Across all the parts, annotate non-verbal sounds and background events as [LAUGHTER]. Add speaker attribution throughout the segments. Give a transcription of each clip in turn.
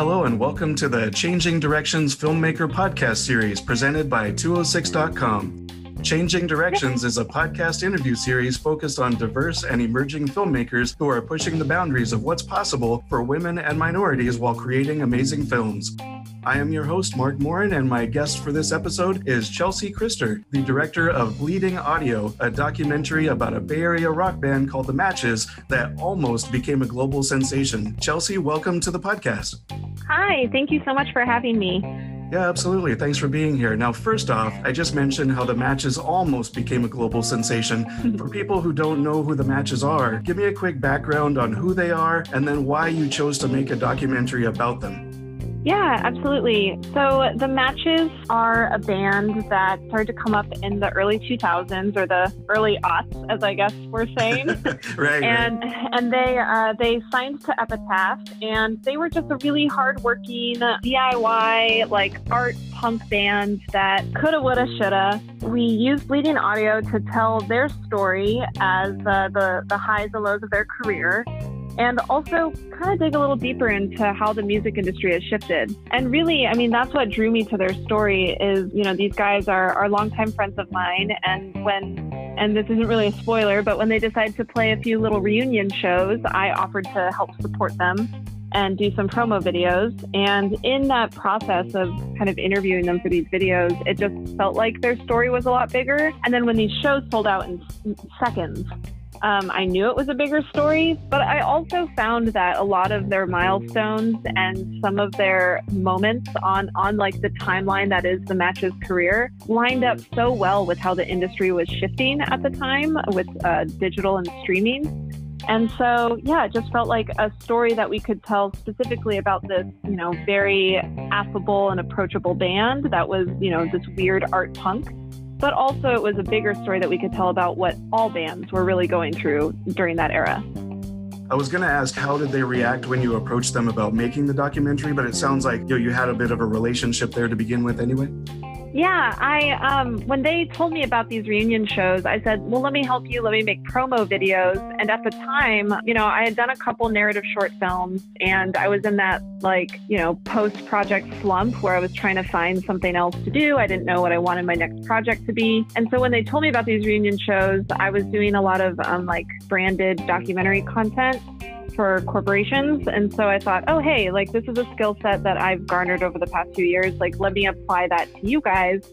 Speaker 1: Hello, and welcome to the Changing Directions Filmmaker podcast series presented by 206.com. Changing Directions is a podcast interview series focused on diverse and emerging filmmakers who are pushing the boundaries of what's possible for women and minorities while creating amazing films. I am your host, Mark Morin, and my guest for this episode is Chelsea Christer, the director of Bleeding Audio, a documentary about a Bay Area rock band called The Matches that almost became a global sensation. Chelsea, welcome to the podcast.
Speaker 2: Hi, thank you so much for having me.
Speaker 1: Yeah, absolutely. Thanks for being here. Now, first off, I just mentioned how the matches almost became a global sensation. [LAUGHS] for people who don't know who the matches are, give me a quick background on who they are and then why you chose to make a documentary about them.
Speaker 2: Yeah, absolutely. So the Matches are a band that started to come up in the early 2000s or the early aughts, as I guess we're saying. [LAUGHS]
Speaker 1: right.
Speaker 2: And
Speaker 1: right.
Speaker 2: and they uh, they signed to Epitaph, and they were just a really hardworking DIY like art punk band that coulda, woulda, shoulda. We used Bleeding Audio to tell their story as uh, the the highs and lows of their career and also kind of dig a little deeper into how the music industry has shifted. And really, I mean, that's what drew me to their story is, you know, these guys are, are longtime friends of mine. And when, and this isn't really a spoiler, but when they decided to play a few little reunion shows, I offered to help support them and do some promo videos. And in that process of kind of interviewing them for these videos, it just felt like their story was a lot bigger. And then when these shows sold out in seconds, um, I knew it was a bigger story, but I also found that a lot of their milestones and some of their moments on on like the timeline that is the match's career lined up so well with how the industry was shifting at the time with uh, digital and streaming. And so, yeah, it just felt like a story that we could tell specifically about this, you know, very affable and approachable band that was, you know, this weird art punk but also it was a bigger story that we could tell about what all bands were really going through during that era.
Speaker 1: I was going to ask how did they react when you approached them about making the documentary, but it sounds like you, know, you had a bit of a relationship there to begin with anyway.
Speaker 2: Yeah, I um, when they told me about these reunion shows, I said, "Well, let me help you. Let me make promo videos." And at the time, you know, I had done a couple narrative short films, and I was in that like you know post project slump where I was trying to find something else to do. I didn't know what I wanted my next project to be, and so when they told me about these reunion shows, I was doing a lot of um, like branded documentary content for corporations. And so I thought, oh, hey, like this is a skill set that I've garnered over the past few years. Like, let me apply that to you guys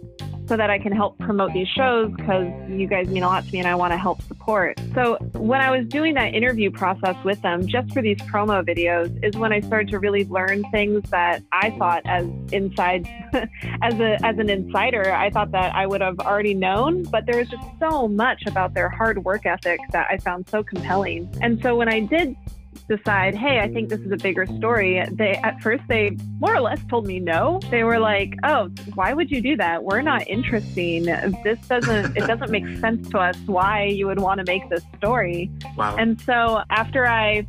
Speaker 2: so that I can help promote these shows because you guys mean a lot to me and I want to help support. So when I was doing that interview process with them just for these promo videos is when I started to really learn things that I thought as inside [LAUGHS] as a as an insider, I thought that I would have already known, but there was just so much about their hard work ethic that I found so compelling. And so when I did decide, hey, I think this is a bigger story, they at first they more or less told me no. They were like, oh, why would you do that? We're not interesting. This doesn't it [LAUGHS] doesn't make sense to us why you would want to make this story.
Speaker 1: Wow.
Speaker 2: And so after I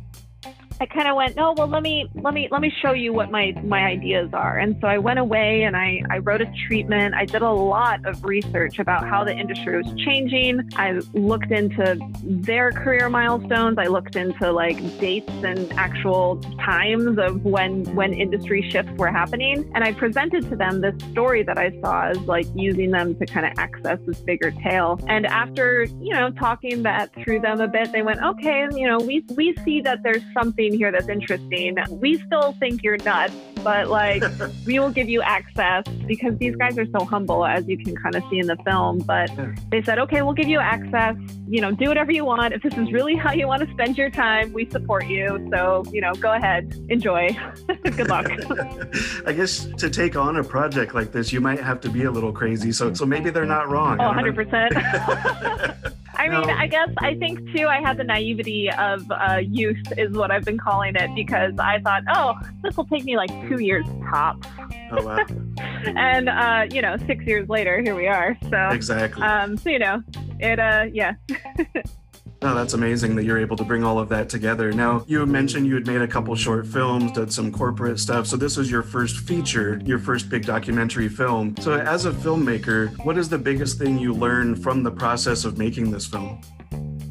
Speaker 2: I kind of went, no, well, let me let me let me show you what my my ideas are. And so I went away and I I wrote a treatment. I did a lot of research about how the industry was changing. I looked into their career milestones. I looked into like dates and actual times of when when industry shifts were happening. And I presented to them this story that I saw as like using them to kind of access this bigger tale. And after you know talking that through them a bit, they went, okay, you know, we we see that there's something here that's interesting. We still think you're nuts, but like [LAUGHS] we will give you access because these guys are so humble, as you can kind of see in the film. But they said, okay, we'll give you access. You know, do whatever you want. If this is really how you want to spend your time, we support you. So, you know, go ahead, enjoy. [LAUGHS] Good luck. [LAUGHS]
Speaker 1: I guess to take on a project like this, you might have to be a little crazy. So, so maybe they're not wrong.
Speaker 2: Oh, 100%. I mean. I guess I think too, I had the naivety of uh, youth, is what I've been calling it, because I thought, oh, this will take me like two years tops.
Speaker 1: Oh, wow. [LAUGHS]
Speaker 2: and, uh, you know, six years later, here we are. So,
Speaker 1: exactly.
Speaker 2: Um, so, you know, it, uh, yeah. [LAUGHS]
Speaker 1: No, that's amazing that you're able to bring all of that together. Now, you mentioned you had made a couple short films, did some corporate stuff. So, this was your first feature, your first big documentary film. So, as a filmmaker, what is the biggest thing you learned from the process of making this film?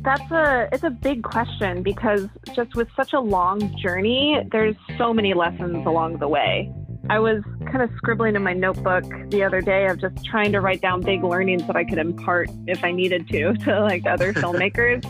Speaker 2: That's a it's a big question because just with such a long journey, there's so many lessons along the way. I was kind of scribbling in my notebook the other day of just trying to write down big learnings that I could impart if I needed to [LAUGHS] to like other [LAUGHS] filmmakers.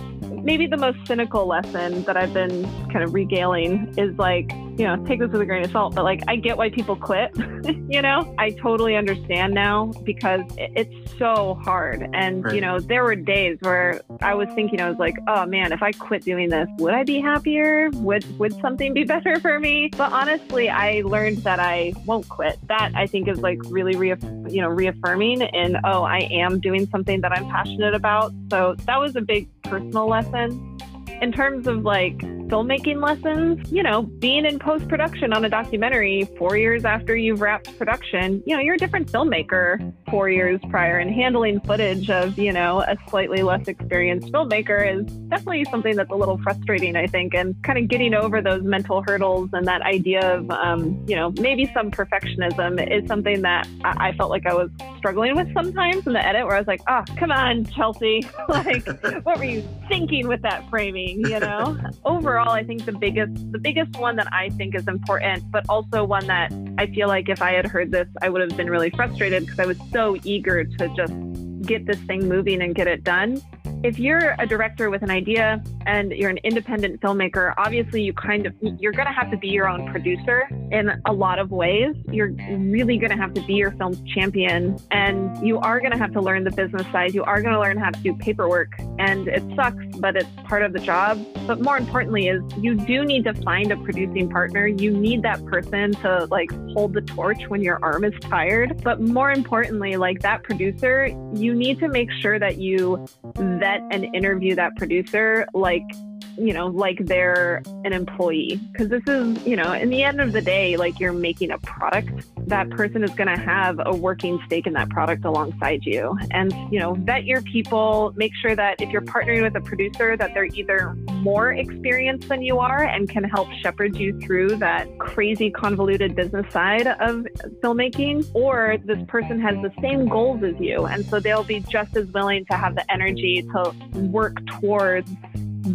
Speaker 2: Maybe the most cynical lesson that I've been kind of regaling is like you know, take this with a grain of salt, but like I get why people quit, [LAUGHS] you know? I totally understand now because it's so hard. And, right. you know, there were days where I was thinking, I was like, oh man, if I quit doing this, would I be happier? Would, would something be [LAUGHS] better for me? But honestly, I learned that I won't quit. That I think is like really, reaff- you know, reaffirming and, oh, I am doing something that I'm passionate about. So that was a big personal lesson in terms of like filmmaking lessons, you know, being in post production on a documentary four years after you've wrapped production, you know, you're a different filmmaker four years prior, and handling footage of, you know, a slightly less experienced filmmaker is definitely something that's a little frustrating, I think, and kind of getting over those mental hurdles and that idea of, um, you know, maybe some perfectionism is something that I, I felt like I was struggling with sometimes in the edit where I was like, oh, come on, Chelsea. [LAUGHS] like, what were you thinking with that framing, you know? Overall, I think the biggest the biggest one that I think is important, but also one that I feel like if I had heard this, I would have been really frustrated because I was so eager to just get this thing moving and get it done if you're a director with an idea and you're an independent filmmaker, obviously you kind of you're going to have to be your own producer in a lot of ways. You're really going to have to be your film's champion and you are going to have to learn the business side. You are going to learn how to do paperwork and it sucks, but it's part of the job. But more importantly is you do need to find a producing partner. You need that person to like hold the torch when your arm is tired. But more importantly, like that producer, you need to make sure that you vet and interview that producer like you know, like they're an employee. Because this is, you know, in the end of the day, like you're making a product. That person is going to have a working stake in that product alongside you. And, you know, vet your people, make sure that if you're partnering with a producer, that they're either more experienced than you are and can help shepherd you through that crazy convoluted business side of filmmaking, or this person has the same goals as you. And so they'll be just as willing to have the energy to work towards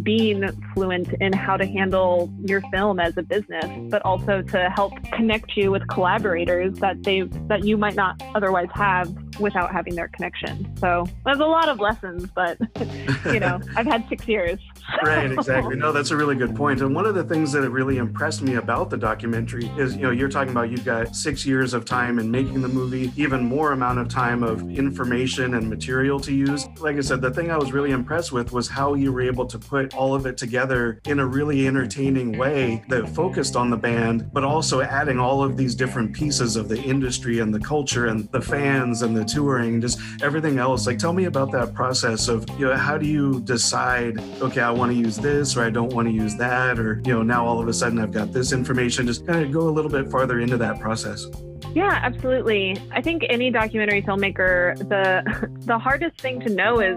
Speaker 2: being fluent in how to handle your film as a business, but also to help connect you with collaborators that they that you might not otherwise have without having their connection. So there's a lot of lessons, but [LAUGHS] you know, [LAUGHS] I've had six years.
Speaker 1: Right, [LAUGHS] exactly. No, that's a really good point. And one of the things that really impressed me about the documentary is, you know, you're talking about you've got six years of time in making the movie, even more amount of time of information and material to use. Like I said, the thing I was really impressed with was how you were able to put all of it together in a really entertaining way that focused on the band, but also adding all of these different pieces of the industry and the culture and the fans and the touring, just everything else. Like, tell me about that process of, you know, how do you decide, okay, I want to use this or I don't want to use that, or, you know, now all of a sudden I've got this information. Just kind of go a little bit farther into that process.
Speaker 2: Yeah, absolutely. I think any documentary filmmaker, the [LAUGHS] the hardest thing to know is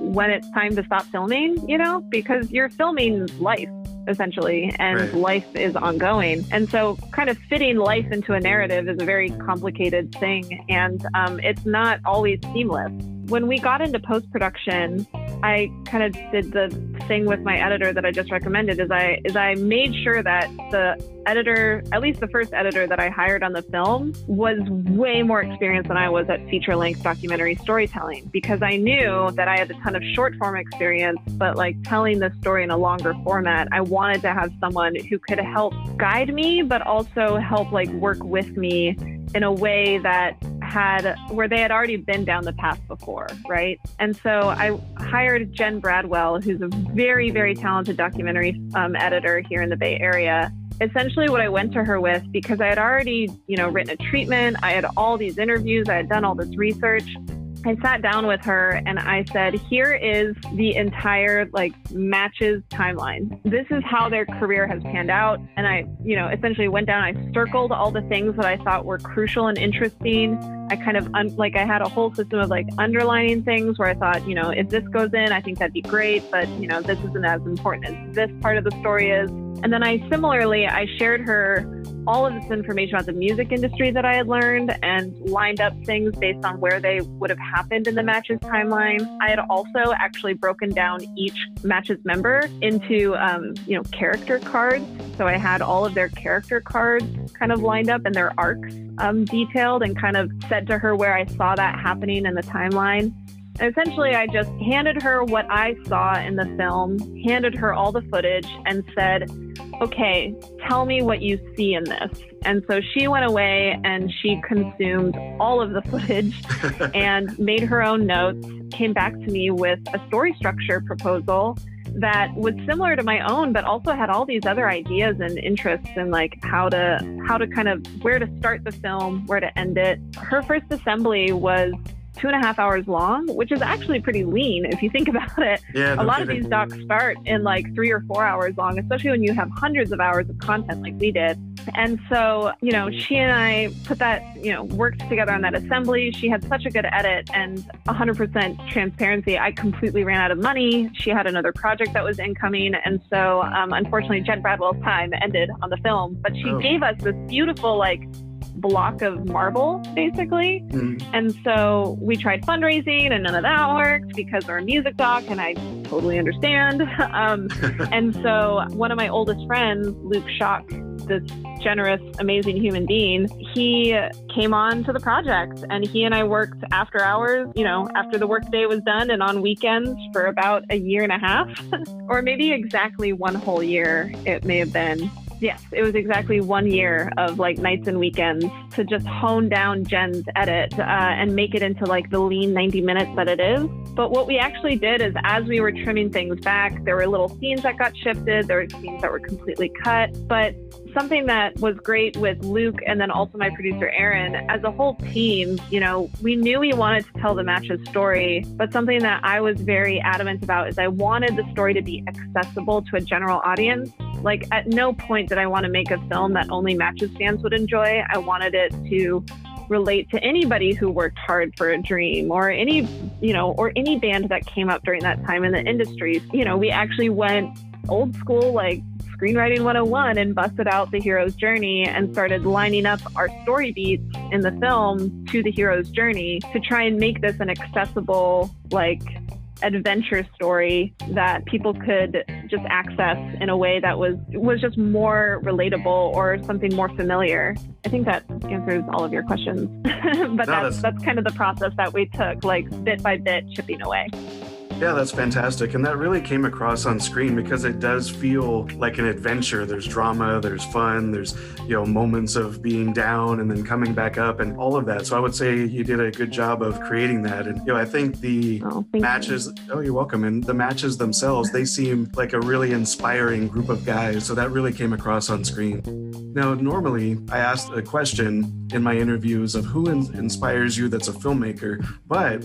Speaker 2: when it's time to stop filming, you know, because you're filming life essentially, and right. life is ongoing. And so, kind of fitting life into a narrative is a very complicated thing, and um, it's not always seamless. When we got into post production, I kind of did the thing with my editor that I just recommended is I is I made sure that the editor, at least the first editor that I hired on the film, was way more experienced than I was at feature length documentary storytelling because I knew that I had a ton of short form experience, but like telling the story in a longer format, I wanted to have someone who could help guide me, but also help like work with me in a way that had where they had already been down the path before, right? And so I hired Jen Bradwell, who's a very, very talented documentary um, editor here in the Bay Area. Essentially, what I went to her with because I had already, you know, written a treatment, I had all these interviews, I had done all this research. I sat down with her and I said, here is the entire like matches timeline. This is how their career has panned out. And I, you know, essentially went down, I circled all the things that I thought were crucial and interesting. I kind of un- like I had a whole system of like underlining things where I thought, you know, if this goes in, I think that'd be great, but you know, this isn't as important as this part of the story is. And then I similarly, I shared her all of this information about the music industry that I had learned and lined up things based on where they would have happened in the matches timeline. I had also actually broken down each matches member into, um, you know, character cards. So I had all of their character cards kind of lined up and their arcs um, detailed and kind of said to her where I saw that happening in the timeline. Essentially, I just handed her what I saw in the film, handed her all the footage, and said, Okay, tell me what you see in this. And so she went away and she consumed all of the footage [LAUGHS] and made her own notes, came back to me with a story structure proposal that was similar to my own but also had all these other ideas and interests in like how to how to kind of where to start the film where to end it her first assembly was two and a half hours long, which is actually pretty lean if you think [LAUGHS] about it.
Speaker 1: Yeah,
Speaker 2: a lot
Speaker 1: kidding.
Speaker 2: of these docs start in like three or four hours long, especially when you have hundreds of hours of content like we did. And so, you know, she and I put that, you know, worked together on that assembly. She had such a good edit and 100% transparency. I completely ran out of money. She had another project that was incoming. And so, um, unfortunately, Jen Bradwell's time ended on the film, but she
Speaker 1: Oh.
Speaker 2: gave us this beautiful, like, block of marble basically
Speaker 1: Mm.
Speaker 2: and so we tried fundraising and none of that worked because we're a music doc and I totally understand. [LAUGHS] um, [LAUGHS] and so one of my oldest friends, Luke Schock, this generous, amazing human being, he came on to the project and he and I worked after hours, you know, after the workday was done and on weekends for about a year and a half, [LAUGHS] or maybe exactly one whole year it may have been. Yes, it was exactly one year of like nights and weekends to just hone down Jen's edit uh, and make it into like the lean 90 minutes that it is. But what we actually did is as we were trimming things back, there were little scenes that got shifted, there were scenes that were completely cut. But something that was great with Luke and then also my producer Aaron, as a whole team, you know, we knew we wanted to tell the match's story, but something that I was very adamant about is I wanted the story to be accessible to a general audience. Like at no point did I want to make a film that only matches fans would enjoy. I wanted it to relate to anybody who worked hard for a dream or any, you know, or any band that came up during that time in the industry. You know, we actually went old school like screenwriting 101 and busted out the hero's journey and started lining up our story beats in the film to the hero's journey to try and make this an accessible like adventure story that people could just access in a way that was was just more relatable or something more familiar. I think that answers all of your questions. [LAUGHS] but that's,
Speaker 1: that's-
Speaker 2: that's kind of the process that we took, like bit by bit, chipping away.
Speaker 1: Yeah, that's fantastic. And that really came across on screen because it does feel like an adventure. There's drama, there's fun, there's, you know, moments of being down and then coming back up and all of that. So I would say you did a good job of creating that. And, you know, I think the
Speaker 2: Oh, thank you.
Speaker 1: matches, oh, you're welcome. And the matches themselves, they seem like a really inspiring group of guys. So that really came across on screen. Now, normally I ask a question in my interviews of who in- inspires you that's a filmmaker, but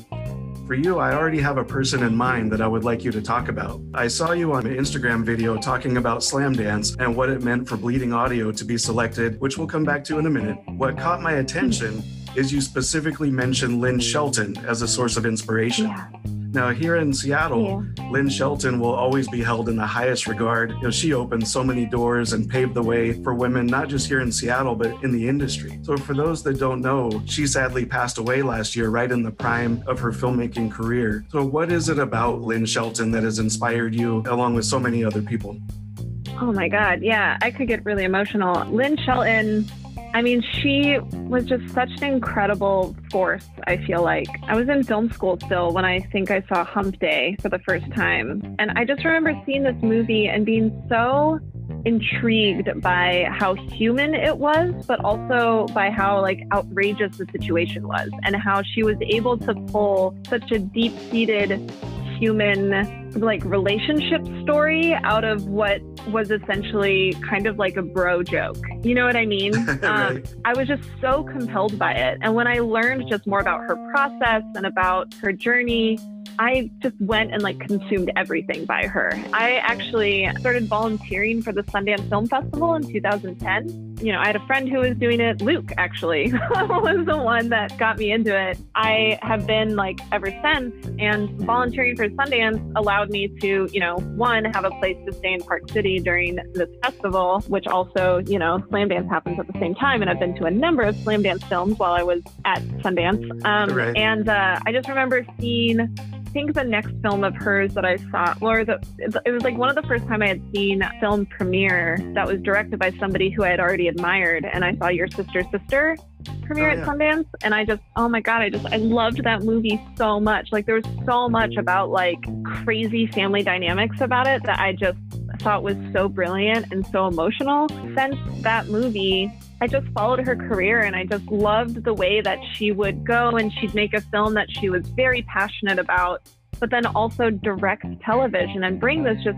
Speaker 1: for you, I already have a person in mind that I would like you to talk about. I saw you on an Instagram video talking about Slamdance and what it meant for Bleeding Audio to be selected, which we'll come back to in a minute. What caught my attention is you specifically mentioned Lynn Shelton as a source of inspiration.
Speaker 2: Yeah.
Speaker 1: Now, here in Seattle, Lynn Shelton will always be held in the highest regard. You know, she opened so many doors and paved the way for women, not just here in Seattle, but in the industry. So, for those that don't know, she sadly passed away last year, right in the prime of her filmmaking career. So, what is it about Lynn Shelton that has inspired you, along with so many other people?
Speaker 2: Oh my God. Yeah, I could get really emotional. Lynn Shelton, I mean, she was just such an incredible force, I feel like. I was in film school still when I think I saw Humpday for the first time. And I just remember seeing this movie and being so intrigued by how human it was, but also by how like outrageous the situation was and how she was able to pull such a deep seated human like relationship story out of what was essentially kind of like a bro joke. You know what I mean? [LAUGHS] Um, I was just so compelled by it. And when I learned just more about her process and about her journey, I just went and like consumed everything by her. I actually started volunteering for the Sundance Film Festival in 2010 you know, I had a friend who was doing it. Luke actually [LAUGHS] was the one that got me into it. I have been like ever since, and volunteering for Sundance allowed me to, you know, one, have a place to stay in Park City during this festival, which also, you know, Slamdance happens at the same time. And I've been to a number of Slamdance films while I was at Sundance. Um, right. And uh, I just remember seeing think the next film of hers that I saw, or the, it was like one of the first time I had seen a film premiere that was directed by somebody who I had already admired, and I saw Your Sister's Sister premiere oh, yeah. at Sundance, and I just, oh my god, I just, I loved that movie so much. Like there was so much mm-hmm. about like crazy family dynamics about it that I just thought was so brilliant and so emotional. Mm-hmm. Since that movie, I just followed her career and I just loved the way that she would go and she'd make a film that she was very passionate about, but then also direct television and bring this just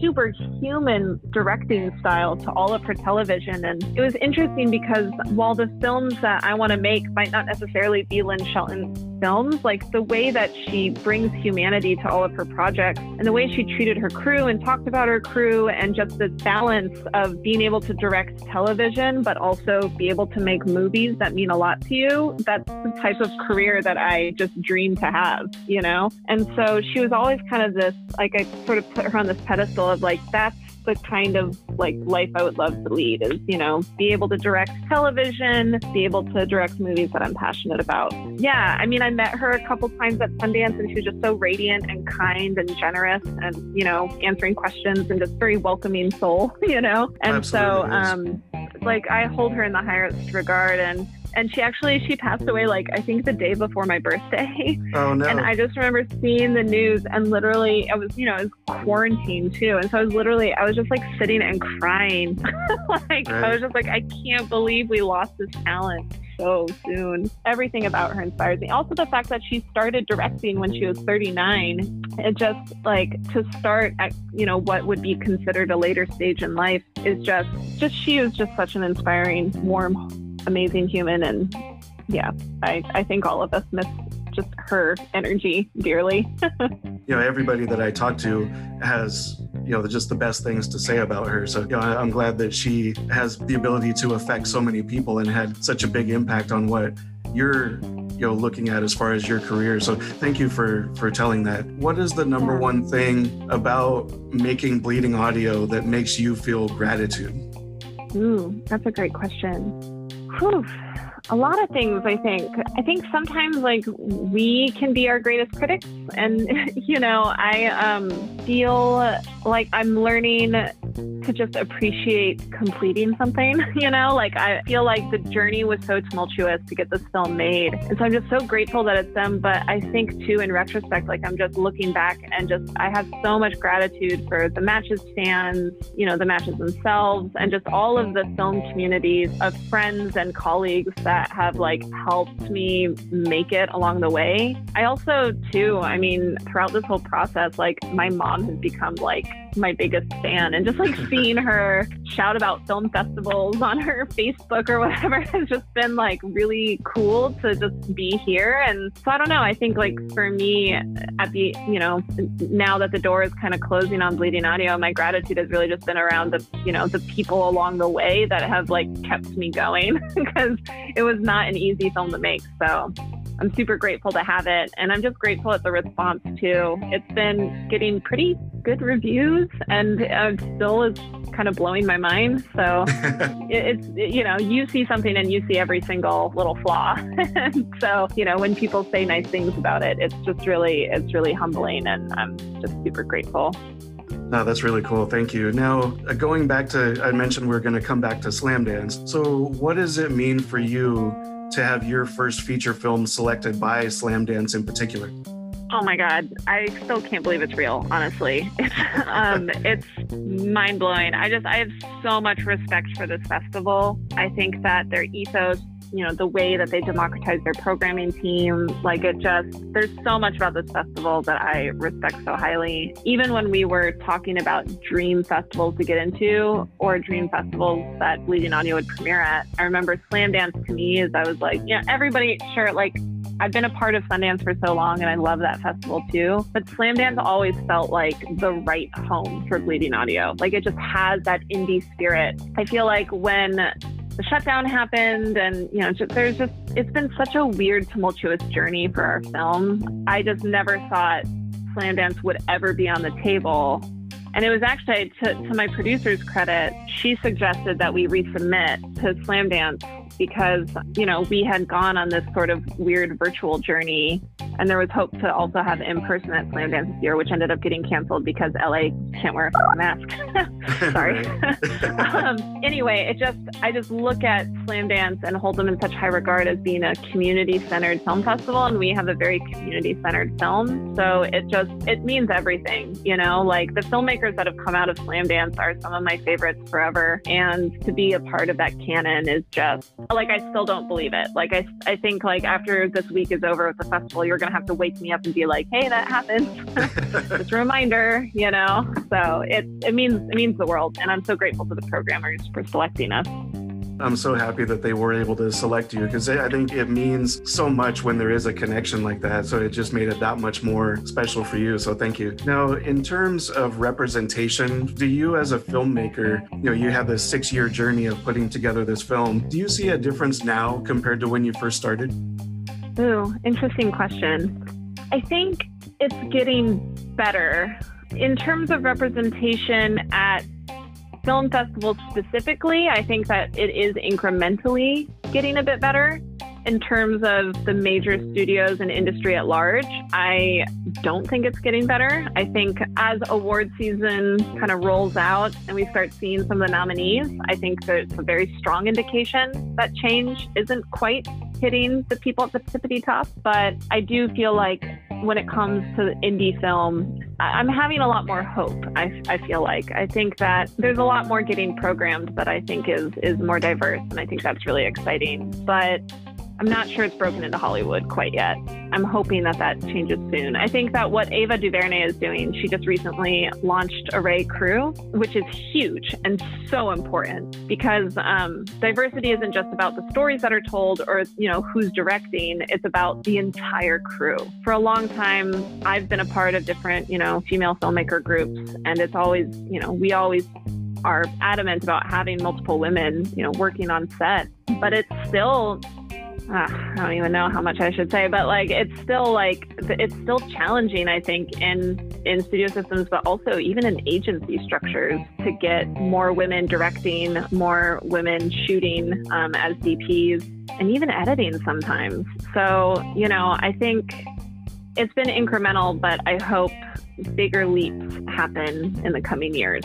Speaker 2: superhuman directing style to all of her television. And it was interesting because while the films that I want to make might not necessarily be Lynn Shelton films, like the way that she brings humanity to all of her projects and the way she treated her crew and talked about her crew and just this balance of being able to direct television, but also be able to make movies that mean a lot to you. That's the type of career that I just dream to have, you know? And so she was always kind of this, like, I sort of put her on this pedestal of like, that's the kind of like life I would love to lead is, you know, be able to direct television, be able to direct movies that I'm passionate about. Yeah, I mean, I met her a couple times at Sundance and she was just so radiant and kind and generous and, you know, answering questions and just very welcoming soul, [LAUGHS] you know? And Absolutely so, um, like, I hold her in the highest regard and and she actually she passed away like I think the day before my birthday. [LAUGHS]
Speaker 1: Oh no!
Speaker 2: And I just remember seeing the news and literally I was you know it was quarantine too, and so I was literally I was just like sitting and crying, [LAUGHS] like right. I was just like I can't believe we lost this talent so soon. Everything about her inspires me. Also, the fact that she started directing when she was 39. It just like to start at you know what would be considered a later stage in life is just just she is just such an inspiring, warm amazing human. And yeah, I, I think all of us miss just her energy dearly. [LAUGHS]
Speaker 1: you know, everybody that I talk to has, you know, just the best things to say about her. So, you know, I'm glad that she has the ability to affect so many people and had such a big impact on what you're you know looking at as far as your career so thank you for for telling that what is the number one thing about making bleeding audio that makes you feel gratitude
Speaker 2: ooh that's a great question Whew. A lot of things, I think. I think sometimes, like, we can be our greatest critics. And, [LAUGHS] you know, I um, feel like I'm learning to just appreciate completing something, [LAUGHS] you know? Like, I feel like the journey was so tumultuous to get this film made. And so I'm just so grateful that it's them. But I think, too, in retrospect, like, I'm just looking back and just, I have so much gratitude for the matches fans, you know, the matches themselves, and just all of the film communities of friends and colleagues that have, like, helped me make it along the way. I also, too, I mean, throughout this whole process, like, my mom has become, like, my biggest fan and just like seeing her shout about film festivals on her Facebook or whatever [LAUGHS] has just been like really cool to just be here. And so I don't know. I think like for me at the, you know, now that the door is kind of closing on Bleeding Audio, my gratitude has really just been around the, you know, the people along the way that have like kept me going [LAUGHS] because it was not an easy film to make. So I'm super grateful to have it. And I'm just grateful at the response too. It's been getting pretty good reviews and it still is kind of blowing my mind. So [LAUGHS] it's, you know, you see something and you see every single little flaw. [LAUGHS] so, you know, when people say nice things about it, it's just really, it's really humbling and I'm just super grateful.
Speaker 1: No, that's really cool. Thank you. Now, uh, going back to, I mentioned we're going to come back to slamdance. So, what does it mean for you to have your first feature film selected by Slamdance in particular?
Speaker 2: Oh my God, I still can't believe it's real, honestly. It's, [LAUGHS] um, it's mind blowing. I just, I have so much respect for this festival. I think that their ethos you know the way that they democratize their programming team like it just there's so much about this festival that i respect so highly even when we were talking about dream festivals to get into or dream festivals that bleeding audio would premiere at i remember Slamdance to me is i was like yeah everybody sure like I've been a part of Sundance for so long and I love that festival too. But Slamdance always felt like the right home for Bleeding Audio. Like it just has that indie spirit. I feel like when the shutdown happened and you know there's just it's been such a weird tumultuous journey for our film. I just never thought slamdance would ever be on the table. And it was actually to, to my producer's credit she suggested that we resubmit to slamdance because you know we had gone on this sort of weird virtual journey and there was hope to also have in person at Slamdance this year, which ended up getting canceled because LA can't wear a mask. [LAUGHS] Sorry. [LAUGHS] um, anyway, it just I just look at Slamdance and hold them in such high regard as being a community centered film festival, and we have a very community centered film. So it just it means everything, you know. Like the filmmakers that have come out of Slamdance are some of my favorites forever, and to be a part of that canon is just like I still don't believe it. Like I I think like after this week is over with the festival, you're going to have to wake me up and be like, "Hey, that happened." [LAUGHS] Just a reminder, you know. So it it means it means the world, and I'm so grateful to the programmers for selecting us.
Speaker 1: I'm so happy that they were able to select you because I think it means so much when there is a connection like that. So it just made it that much more special for you. So thank you. Now, in terms of representation, do you as a filmmaker, you know, you have this six year journey of putting together this film. Do you see a difference now compared to when you first started?
Speaker 2: Ooh, interesting question. I think it's getting better. In terms of representation at film festivals specifically, I think that it is incrementally getting a bit better in terms of the major studios and industry at large. I don't think it's getting better. I think as award season kind of rolls out and we start seeing some of the nominees, I think it's a very strong indication that change isn't quite hitting the people at the tippity top. But I do feel like when it comes to indie film, I'm having a lot more hope. I, I feel like I think that there's a lot more getting programmed that I think is is more diverse, and I think that's really exciting. But I'm not sure it's broken into Hollywood quite yet. I'm hoping that that changes soon. I think that what Ava DuVernay is doing, she just recently launched Array Crew, which is huge and so important because um, diversity isn't just about the stories that are told or you know who's directing. It's about the entire crew. For a long time, I've been a part of different you know female filmmaker groups, and it's always you know we always are adamant about having multiple women you know working on set, but it's still uh, I don't even know how much I should say, but like it's still like it's still challenging. I think in in studio systems, but also even in agency structures to get more women directing, more women shooting um, as DPs, and even editing sometimes. So you know, I think it's been incremental, but I hope bigger leaps happen in the coming years.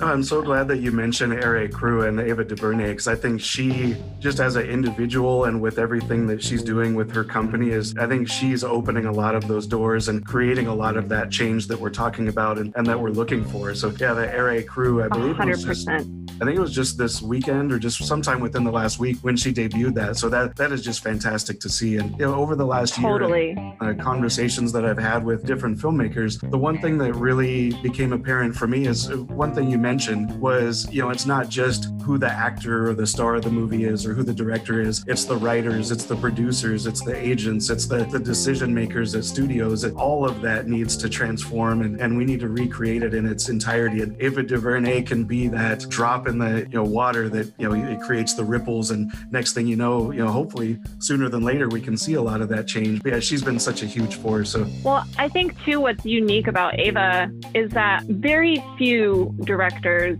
Speaker 1: I'm so glad that you mentioned Array Crew and Ava DuVernay because I think she, just as an individual and with everything that she's doing with her company, is I think she's opening a lot of those doors and creating a lot of that change that we're talking about and, and that we're looking for. So yeah, the Array Crew, I believe, 100%. was just, I think it was just this weekend or just sometime within the last week when she debuted that. So that that is just fantastic to see. And you know, over the last
Speaker 2: totally.
Speaker 1: year, uh, conversations that I've had with different filmmakers, the one thing that really became apparent for me is uh, one thing you mentioned was, you know, it's not just who the actor or the star of the movie is or who the director is. It's the writers, it's the producers, it's the agents, it's the, the decision makers at studios. And all of that needs to transform and, and we need to recreate it in its entirety. And Ava DuVernay can be that drop in the you know water that you know it creates the ripples. And next thing you know, you know, hopefully sooner than later we can see a lot of that change. But yeah, she's been such a huge force. So
Speaker 2: well, I think too what's unique about Ava is that very few directors directors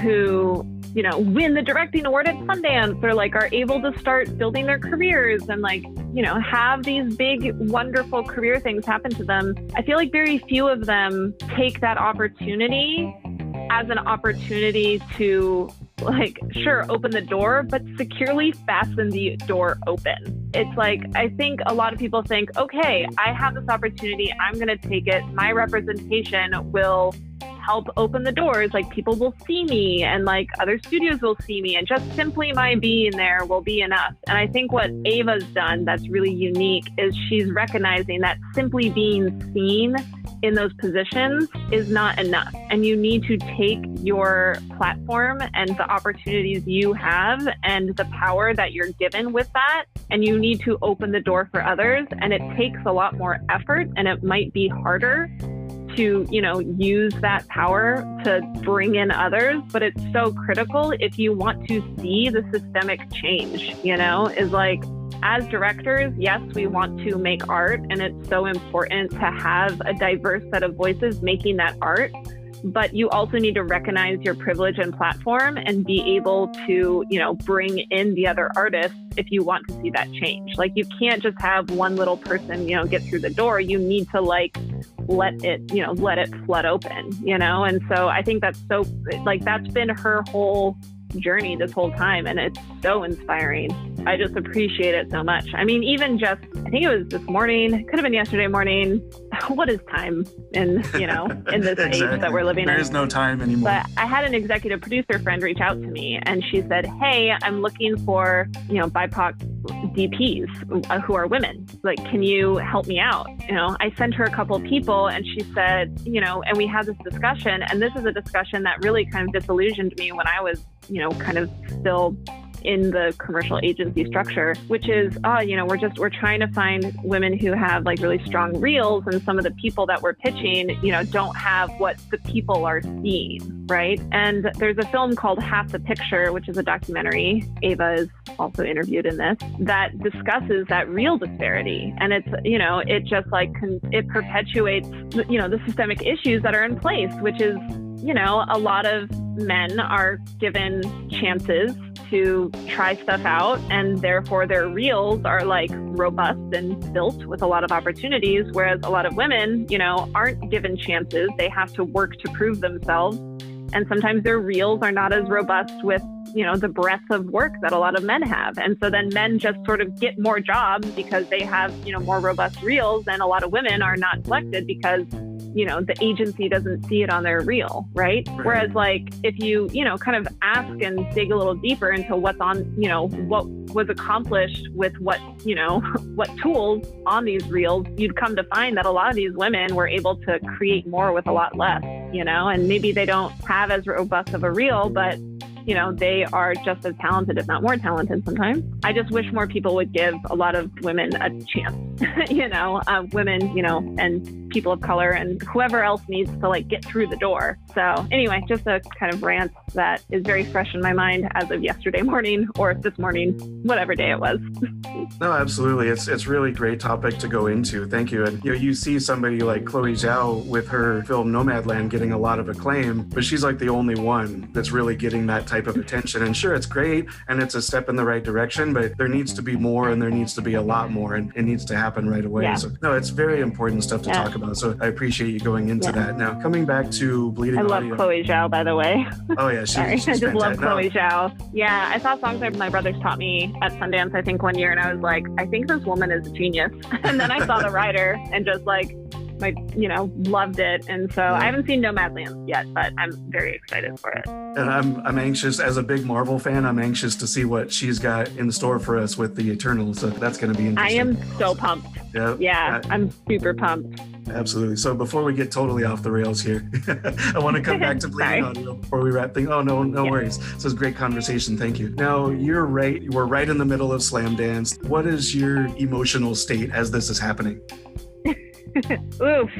Speaker 2: who you know win the directing award at Sundance or like are able to start building their careers and like you know have these big wonderful career things happen to them. I feel like very few of them take that opportunity as an opportunity to like sure open the door but securely fasten the door open. It's like i think a lot of people think okay i have this opportunity. I'm going to take it. My representation will help open the doors. Like people will see me and like other studios will see me, and just simply my being there will be enough. And I think what Ava's done that's really unique is she's recognizing that simply being seen in those positions is not enough. And you need to take your platform and the opportunities you have and the power that you're given with that, and you need to open the door for others. And it takes a lot more effort and it might be harder to, you know, use that power to bring in others, but it's so critical if you want to see the systemic change, you know, is like as directors, yes, we want to make art, and it's so important to have a diverse set of voices making that art. But you also need to recognize your privilege and platform and be able to, you know, bring in the other artists if you want to see that change. Like you can't just have one little person, you know, get through the door. You need to like let it, you know, let it flood open, you know? And so I think that's so like that's been her whole journey this whole time and it's so inspiring. I just appreciate it so much. I mean, even just I think it was this morning, could have been yesterday morning. [LAUGHS] What is time in, you know, in this exactly. [LAUGHS] age that we're living
Speaker 1: there
Speaker 2: in?
Speaker 1: There is no time anymore.
Speaker 2: But I had an executive producer friend reach out to me and she said, "Hey, I'm looking for, you know, BIPOC DPs uh, who are women. Like, can you help me out?" You know, I sent her a couple people and she said, you know, and we had this discussion and this is a discussion that really kind of disillusioned me when I was you know, kind of still in the commercial agency structure, which is, oh, you know, we're just, we're trying to find women who have like really strong reels and some of the people that we're pitching, you know, don't have what the people are seeing, right? And there's a film called Half the Picture, which is a documentary. Ava is also interviewed in this that discusses that real disparity. And it's, you know, it just like, it perpetuates, you know, the systemic issues that are in place, which is, you know, a lot of men are given chances to try stuff out, and therefore their reels are like robust and built with a lot of opportunities. Whereas a lot of women, you know, aren't given chances. They have to work to prove themselves. And sometimes their reels are not as robust with, you know, the breadth of work that a lot of men have. And so then men just sort of get more jobs because they have, you know, more robust reels, and a lot of women are not selected because you know the agency doesn't see it on their reel right? right? whereas like if you you know kind of ask and dig a little deeper into what's on you know what was accomplished with what you know [LAUGHS] what tools on these reels you'd come to find that a lot of these women were able to create more with a lot less you know and maybe they don't have as robust of a reel but you know, they are just as talented, if not more talented sometimes. I just wish more people would give a lot of women a chance, [LAUGHS] you know, uh, women, you know, and people of color and whoever else needs to like get through the door. So, anyway, just a kind of rant that is very fresh in my mind as of yesterday morning or this morning, whatever day it was. [LAUGHS]
Speaker 1: no, absolutely. It's it's really great topic to go into. Thank you. And you know, you see somebody like Chloe Zhao with her film Nomadland getting a lot of acclaim, but she's like the only one that's really getting that type type of attention. And sure, it's great and it's a step in the right direction, but there needs to be more and there needs to be a lot more and it needs to happen right away. Yeah. So, no, it's very important stuff to yeah. talk about. So, I appreciate you going into yeah. that. Now, coming back to Bleeding
Speaker 2: I love
Speaker 1: Audio.
Speaker 2: Chloe Zhao, by the way.
Speaker 1: Oh, yeah. [LAUGHS] She's,
Speaker 2: Sorry. I just love Chloe no. Zhao. Yeah, I saw songs that my brothers taught me at Sundance, I think, one year, and I was like, I think this woman is a genius. [LAUGHS] and then I saw the Rider and just like, my you know loved it and so i haven't seen nomadland yet but i'm very excited for it
Speaker 1: and i'm i'm anxious as a big marvel fan i'm anxious to see what she's got in store for us with the eternals so that's going to be interesting
Speaker 2: i am so pumped yeah yeah i'm super pumped
Speaker 1: Absolutely. So before we get totally off the rails here, [LAUGHS] I want to come back to [LAUGHS] bleeding audio before we wrap things. Oh no, no yeah. worries. So it's great conversation. Thank you. Now you're right. We're right in the middle of slamdance. What is your emotional state as this is happening? [LAUGHS]
Speaker 2: Oof.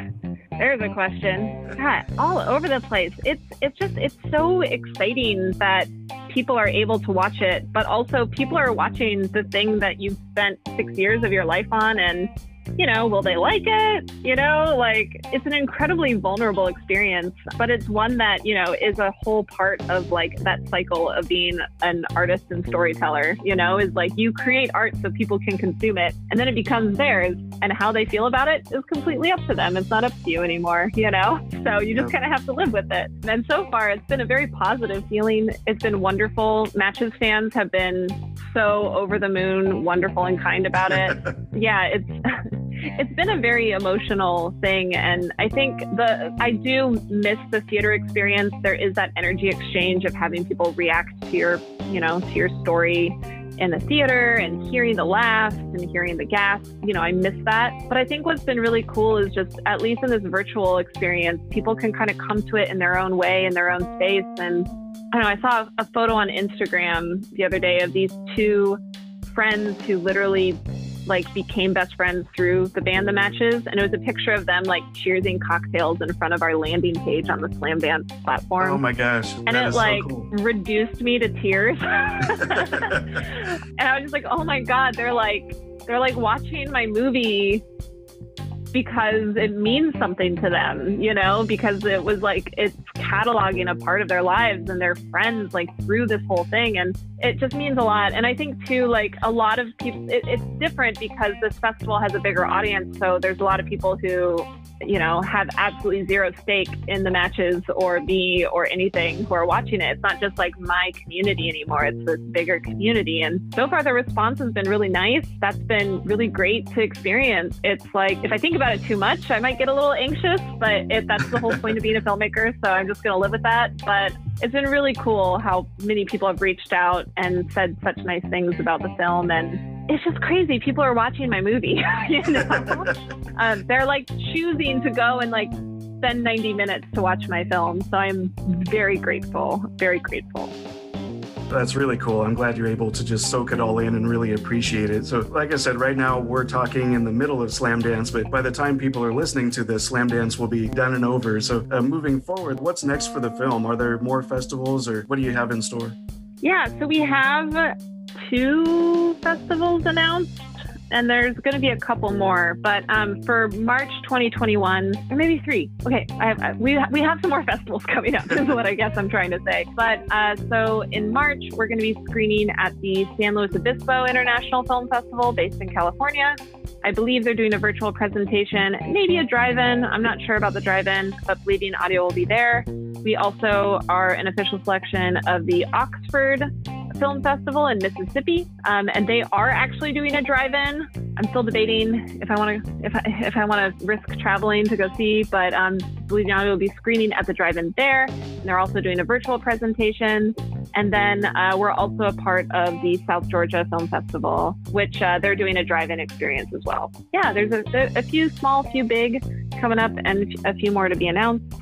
Speaker 2: There's a question. God, all over the place. It's it's just it's so exciting that people are able to watch it, but also people are watching the thing that you've spent six years of your life on and you know, will they like it? You know, like it's an incredibly vulnerable experience, but it's one that, you know, is a whole part of like that cycle of being an artist and storyteller, you know, is like you create art so people can consume it and then it becomes theirs and how they feel about it is completely up to them. It's not up to you anymore, you know? So you just kind of have to live with it. And so far, it's been a very positive feeling. It's been wonderful. Matches fans have been so over the moon, wonderful and kind about it. [LAUGHS] yeah, it's [LAUGHS] it's been a very emotional thing and i think the i do miss the theater experience there is that energy exchange of having people react to your you know to your story in the theater and hearing the laughs and hearing the gasps. You know, I miss that. But I think what's been really cool is just, at least in this virtual experience, people can kind of come to it in their own way, in their own space. And I know, I saw a photo on Instagram the other day of these two friends who literally like became best friends through the band the matches and it was a picture of them like cheersing cocktails in front of our landing page on the slamdance platform
Speaker 1: oh my gosh
Speaker 2: and it like so cool. reduced me to tears [LAUGHS] [LAUGHS] and i was just like oh my god they're like they're like watching my movie because it means something to them, you know, because it was like it's cataloging a part of their lives and their friends like through this whole thing. And it just means a lot. And I think too, like a lot of people, it, it's different because this festival has a bigger audience. So there's a lot of people who you know, have absolutely zero stake in the matches or me or anything who are watching it. It's not just like my community anymore. It's this bigger community. And so far the response has been really nice. That's been really great to experience. It's like if I think about it too much, I might get a little anxious, but it, that's the whole point of being a filmmaker. So I'm just going to live with that. But it's been really cool how many people have reached out and said such nice things about the film and it's just crazy. People are watching my movie. [LAUGHS] you know, [LAUGHS] um, they're like choosing to go and like spend 90 minutes to watch my film. So I'm very grateful, very grateful.
Speaker 1: That's really cool. I'm glad you're able to just soak it all in and really appreciate it. So, like I said, right now we're talking in the middle of Slamdance, but by the time people are listening to this, Slamdance will be done and over. So, uh, moving forward, what's next for the film? Are there more festivals or what do you have in store?
Speaker 2: Yeah, so we have two festivals announced, and there's going to be a couple more. But um, for March 2021, or maybe three. Okay, have, I, we we have some more [LAUGHS] festivals coming up. is what I guess I'm trying to say. But uh, so in March, we're going to be screening at the San Luis Obispo International Film Festival, based in California. I believe they're doing a virtual presentation, maybe a drive-in. I'm not sure about the drive-in, but Bleeding Audio will be there. We also are an official selection of the Oxford Film Festival in Mississippi, um, and they are actually doing a drive-in. I'm still debating if I want to if I, if I want to risk traveling to go see, but um, Audio will be screening at the drive-in there. And they're also doing a virtual presentation, and then uh, we're also a part of the South Georgia Film Festival, which uh, they're doing a drive-in experience as well. Yeah, there's a, a few small, few big coming up, and a few more to be announced.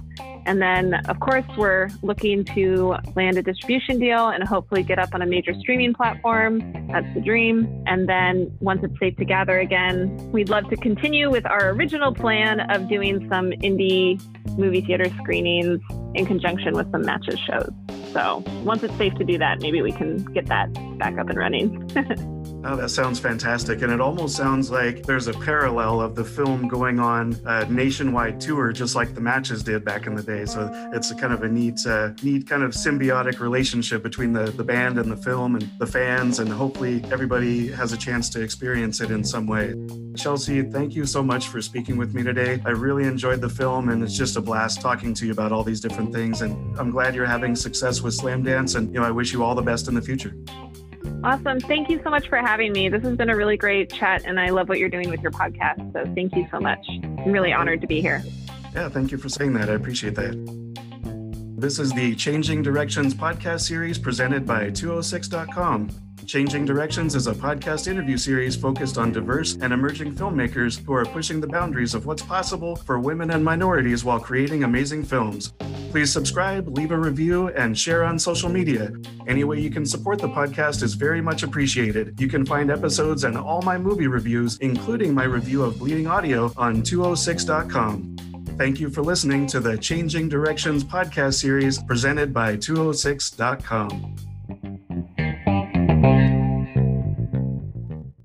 Speaker 2: And then, of course, we're looking to land a distribution deal and hopefully get up on a major streaming platform. That's the dream. And then, once it's safe to gather again, we'd love to continue with our original plan of doing some indie movie theater screenings in conjunction with some matches shows. So, once it's safe to do that, maybe we can get that back up and running. [LAUGHS]
Speaker 1: Oh, that sounds fantastic. And it almost sounds like there's a parallel of the film going on a nationwide tour, just like the matches did back in the day. So it's a kind of a neat, uh, neat kind of symbiotic relationship between the, the band and the film and the fans. And hopefully everybody has a chance to experience it in some way. Chelsea, thank you so much for speaking with me today. I really enjoyed the film and it's just a blast talking to you about all these different things. And I'm glad you're having success with Slamdance. And, you know, I wish you all the best in the future.
Speaker 2: Awesome. Thank you so much for having me. This has been a really great chat, and I love what you're doing with your podcast. So thank you so much. I'm really honored to be here.
Speaker 1: Yeah, thank you for saying that. I appreciate that. This is the Changing Directions podcast series presented by 206.com. Changing Directions is a podcast interview series focused on diverse and emerging filmmakers who are pushing the boundaries of what's possible for women and minorities while creating amazing films. Please subscribe, leave a review, and share on social media. Any way you can support the podcast is very much appreciated. You can find episodes and all my movie reviews, including my review of Bleeding Audio, on 206.com. Thank you for listening to the Changing Directions podcast series presented by 206.com.